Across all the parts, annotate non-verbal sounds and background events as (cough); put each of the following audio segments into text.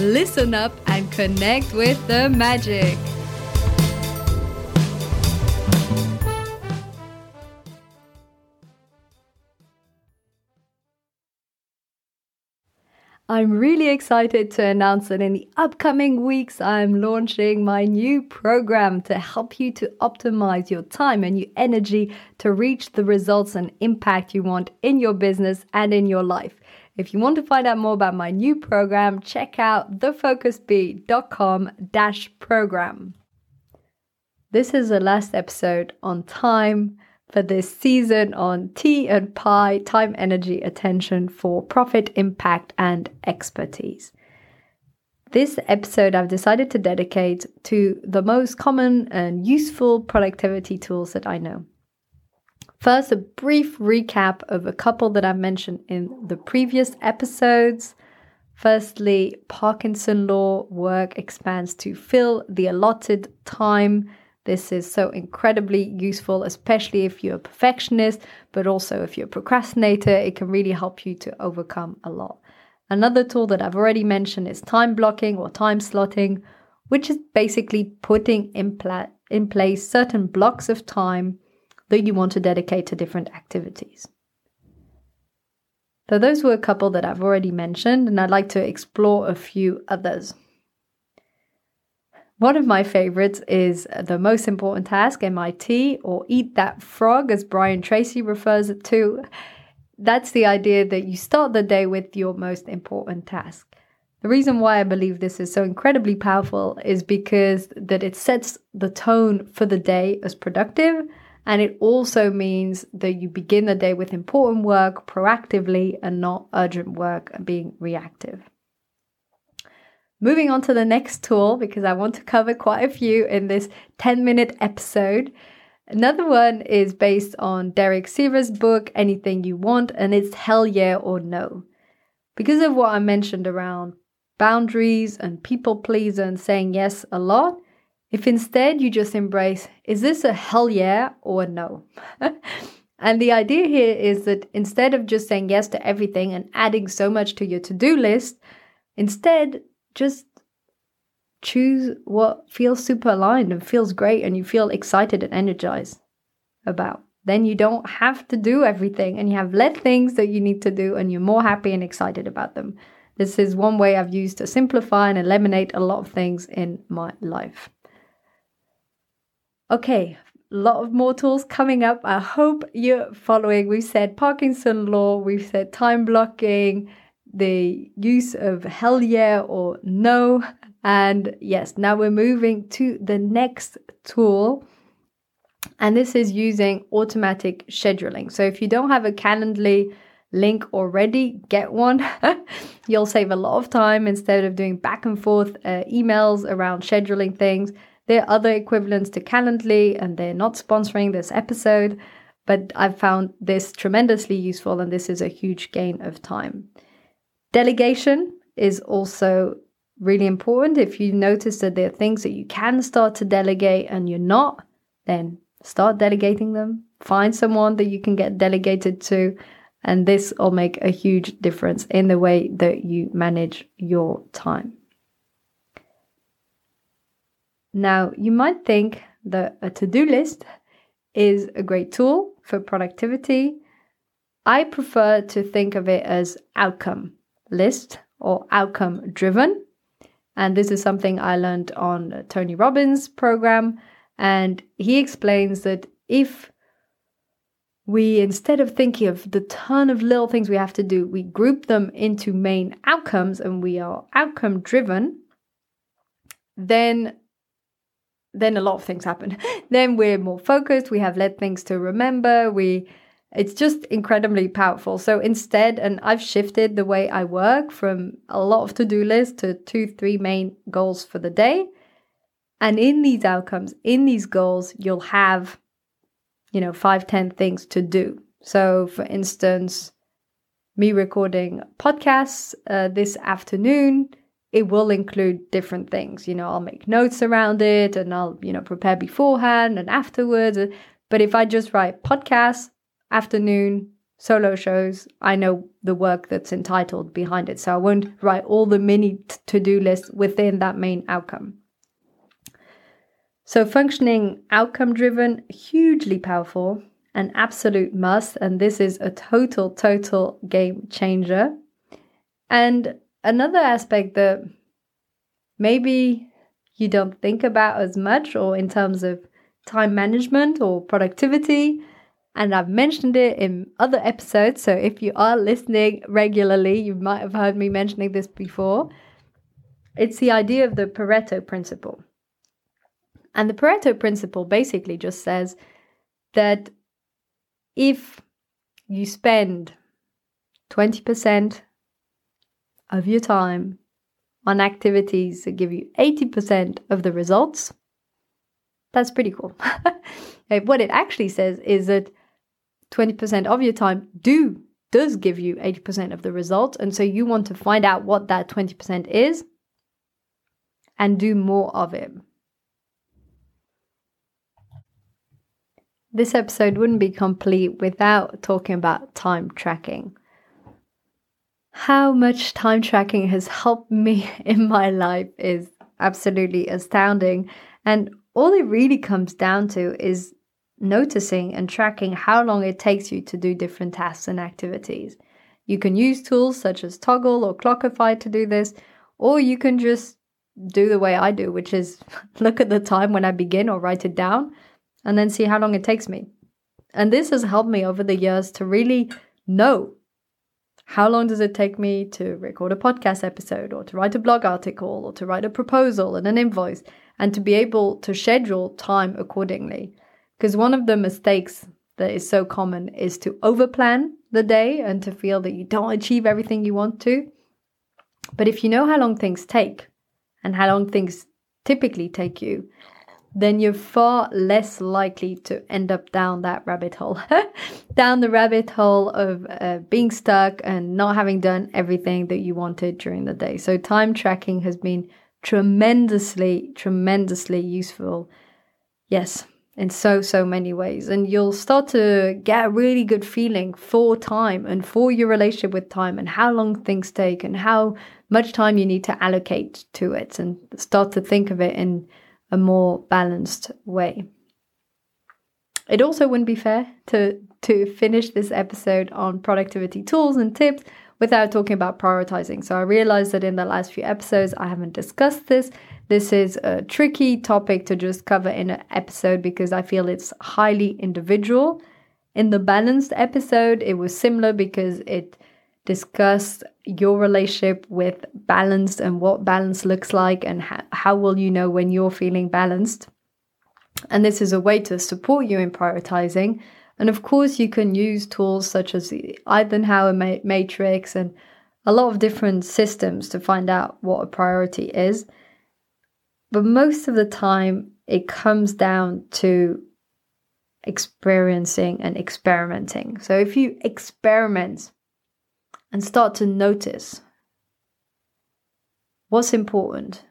listen up and connect with the magic. I'm really excited to announce that in the upcoming weeks, I'm launching my new program to help you to optimize your time and your energy to reach the results and impact you want in your business and in your life. If you want to find out more about my new program, check out thefocusbee.com dash program. This is the last episode on time for this season on TEA and PIE, time, energy, attention for profit, impact, and expertise. This episode I've decided to dedicate to the most common and useful productivity tools that I know. First, a brief recap of a couple that I've mentioned in the previous episodes. Firstly, Parkinson law work expands to fill the allotted time. This is so incredibly useful, especially if you're a perfectionist, but also if you're a procrastinator, it can really help you to overcome a lot. Another tool that I've already mentioned is time blocking or time slotting, which is basically putting in, pla- in place certain blocks of time that you want to dedicate to different activities. So, those were a couple that I've already mentioned, and I'd like to explore a few others. One of my favorites is the most important task, MIT, or eat that frog, as Brian Tracy refers it to. That's the idea that you start the day with your most important task. The reason why I believe this is so incredibly powerful is because that it sets the tone for the day as productive and it also means that you begin the day with important work proactively and not urgent work and being reactive. Moving on to the next tool, because I want to cover quite a few in this 10 minute episode. Another one is based on Derek Sivers' book, Anything You Want, and it's Hell Yeah or No. Because of what I mentioned around boundaries and people pleaser and saying yes a lot, if instead you just embrace, is this a hell yeah or a no? (laughs) and the idea here is that instead of just saying yes to everything and adding so much to your to do list, instead just choose what feels super aligned and feels great and you feel excited and energized about. Then you don't have to do everything and you have less things that you need to do and you're more happy and excited about them. This is one way I've used to simplify and eliminate a lot of things in my life. Okay, a lot of more tools coming up. I hope you're following. We've said Parkinson law, we've said time blocking, the use of hell yeah or no. And yes, now we're moving to the next tool. And this is using automatic scheduling. So if you don't have a Calendly link already, get one. (laughs) You'll save a lot of time instead of doing back and forth uh, emails around scheduling things. There are other equivalents to Calendly, and they're not sponsoring this episode, but I've found this tremendously useful, and this is a huge gain of time. Delegation is also really important. If you notice that there are things that you can start to delegate and you're not, then start delegating them. Find someone that you can get delegated to, and this will make a huge difference in the way that you manage your time. Now, you might think that a to do list is a great tool for productivity. I prefer to think of it as outcome list or outcome driven. And this is something I learned on Tony Robbins' program. And he explains that if we, instead of thinking of the ton of little things we have to do, we group them into main outcomes and we are outcome driven, then then a lot of things happen. (laughs) then we're more focused, we have less things to remember, we it's just incredibly powerful. So instead, and I've shifted the way I work from a lot of to do lists to two, three main goals for the day. And in these outcomes, in these goals, you'll have, you know, five, ten things to do. So, for instance, me recording podcasts uh, this afternoon, it will include different things. You know, I'll make notes around it and I'll, you know, prepare beforehand and afterwards. But if I just write podcasts, afternoon, solo shows, I know the work that's entitled behind it. So I won't write all the mini to do lists within that main outcome. So functioning outcome driven, hugely powerful, an absolute must. And this is a total, total game changer. And another aspect that maybe you don't think about as much, or in terms of time management or productivity, and I've mentioned it in other episodes. So if you are listening regularly, you might have heard me mentioning this before. It's the idea of the Pareto principle. And the Pareto principle basically just says that if you spend 20% of your time on activities that give you 80% of the results, that's pretty cool. (laughs) what it actually says is that 20% of your time do does give you 80% of the result and so you want to find out what that 20% is and do more of it. This episode wouldn't be complete without talking about time tracking. How much time tracking has helped me (laughs) in my life is absolutely astounding. And all it really comes down to is noticing and tracking how long it takes you to do different tasks and activities. You can use tools such as Toggl or Clockify to do this, or you can just do the way I do, which is (laughs) look at the time when I begin or write it down and then see how long it takes me. And this has helped me over the years to really know how long does it take me to record a podcast episode or to write a blog article or to write a proposal and an invoice and to be able to schedule time accordingly. Because one of the mistakes that is so common is to overplan the day and to feel that you don't achieve everything you want to. But if you know how long things take and how long things typically take you, then you're far less likely to end up down that rabbit hole, (laughs) down the rabbit hole of uh, being stuck and not having done everything that you wanted during the day. So, time tracking has been tremendously, tremendously useful. Yes, in so, so many ways. And you'll start to get a really good feeling for time and for your relationship with time and how long things take and how much time you need to allocate to it and start to think of it in a more balanced way. It also wouldn't be fair to to finish this episode on productivity tools and tips without talking about prioritizing. So I realized that in the last few episodes I haven't discussed this this is a tricky topic to just cover in an episode because I feel it's highly individual. In the balanced episode, it was similar because it discussed your relationship with balance and what balance looks like and how, how will you know when you're feeling balanced. And this is a way to support you in prioritizing. And of course, you can use tools such as the Eisenhower matrix and a lot of different systems to find out what a priority is. But most of the time, it comes down to experiencing and experimenting. So if you experiment and start to notice what's important,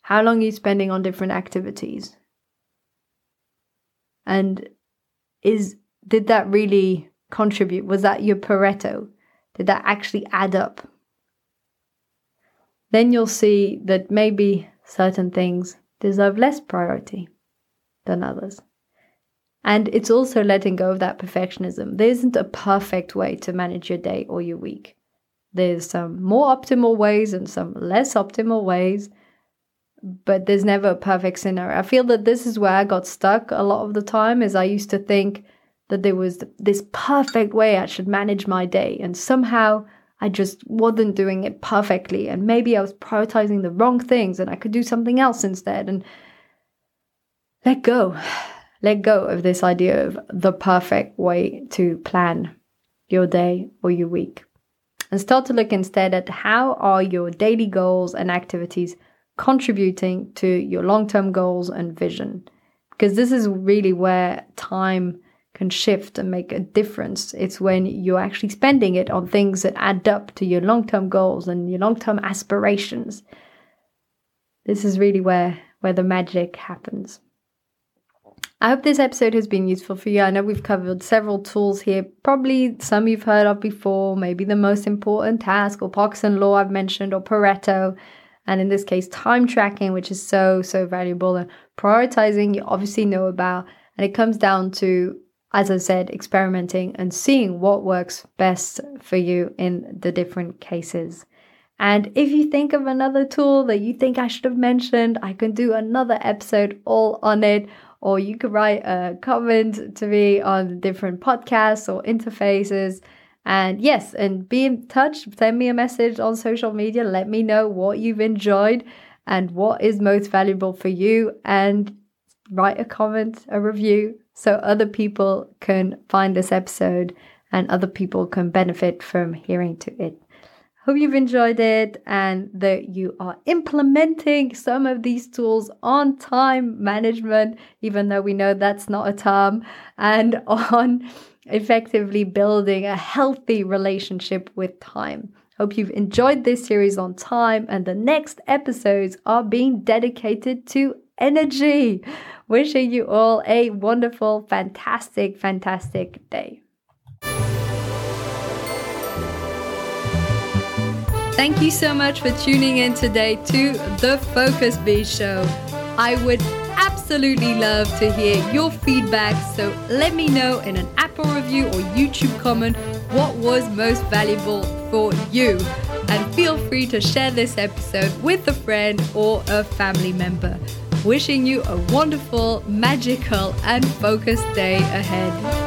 how long you're you spending on different activities, and is did that really contribute? Was that your Pareto? Did that actually add up? Then you'll see that maybe certain things deserve less priority than others. And it's also letting go of that perfectionism. There isn't a perfect way to manage your day or your week. There's some more optimal ways and some less optimal ways, but there's never a perfect scenario. I feel that this is where I got stuck a lot of the time is I used to think that there was this perfect way I should manage my day and somehow I just wasn't doing it perfectly. And maybe I was prioritizing the wrong things and I could do something else instead. And let go. Let go of this idea of the perfect way to plan your day or your week and start to look instead at how are your daily goals and activities contributing to your long-term goals and vision because this is really where time can shift and make a difference. It's when you're actually spending it on things that add up to your long term goals and your long term aspirations. This is really where, where the magic happens. I hope this episode has been useful for you. I know we've covered several tools here, probably some you've heard of before, maybe the most important task or Parkinson law I've mentioned or Pareto. And in this case, time tracking, which is so, so valuable. And prioritizing, you obviously know about. And it comes down to as I said, experimenting and seeing what works best for you in the different cases. And if you think of another tool that you think I should have mentioned, I can do another episode all on it. Or you could write a comment to me on different podcasts or interfaces. And yes, and be in touch. Send me a message on social media. Let me know what you've enjoyed and what is most valuable for you. And write a comment, a review so other people can find this episode and other people can benefit from hearing to it. Hope you've enjoyed it and that you are implementing some of these tools on time management, even though we know that's not a term, and (laughs) on effectively building a healthy relationship with time. Hope you've enjoyed this series on time, and the next episodes are being dedicated to energy. Wishing you all a wonderful, fantastic, fantastic day. Thank you so much for tuning in today to the Focus Bee Show. I would absolutely love to hear your feedback, so let me know in an Apple review or YouTube comment what was most valuable for you. And feel free to share this episode with a friend or a family member. Wishing you a wonderful, magical, and focused day ahead.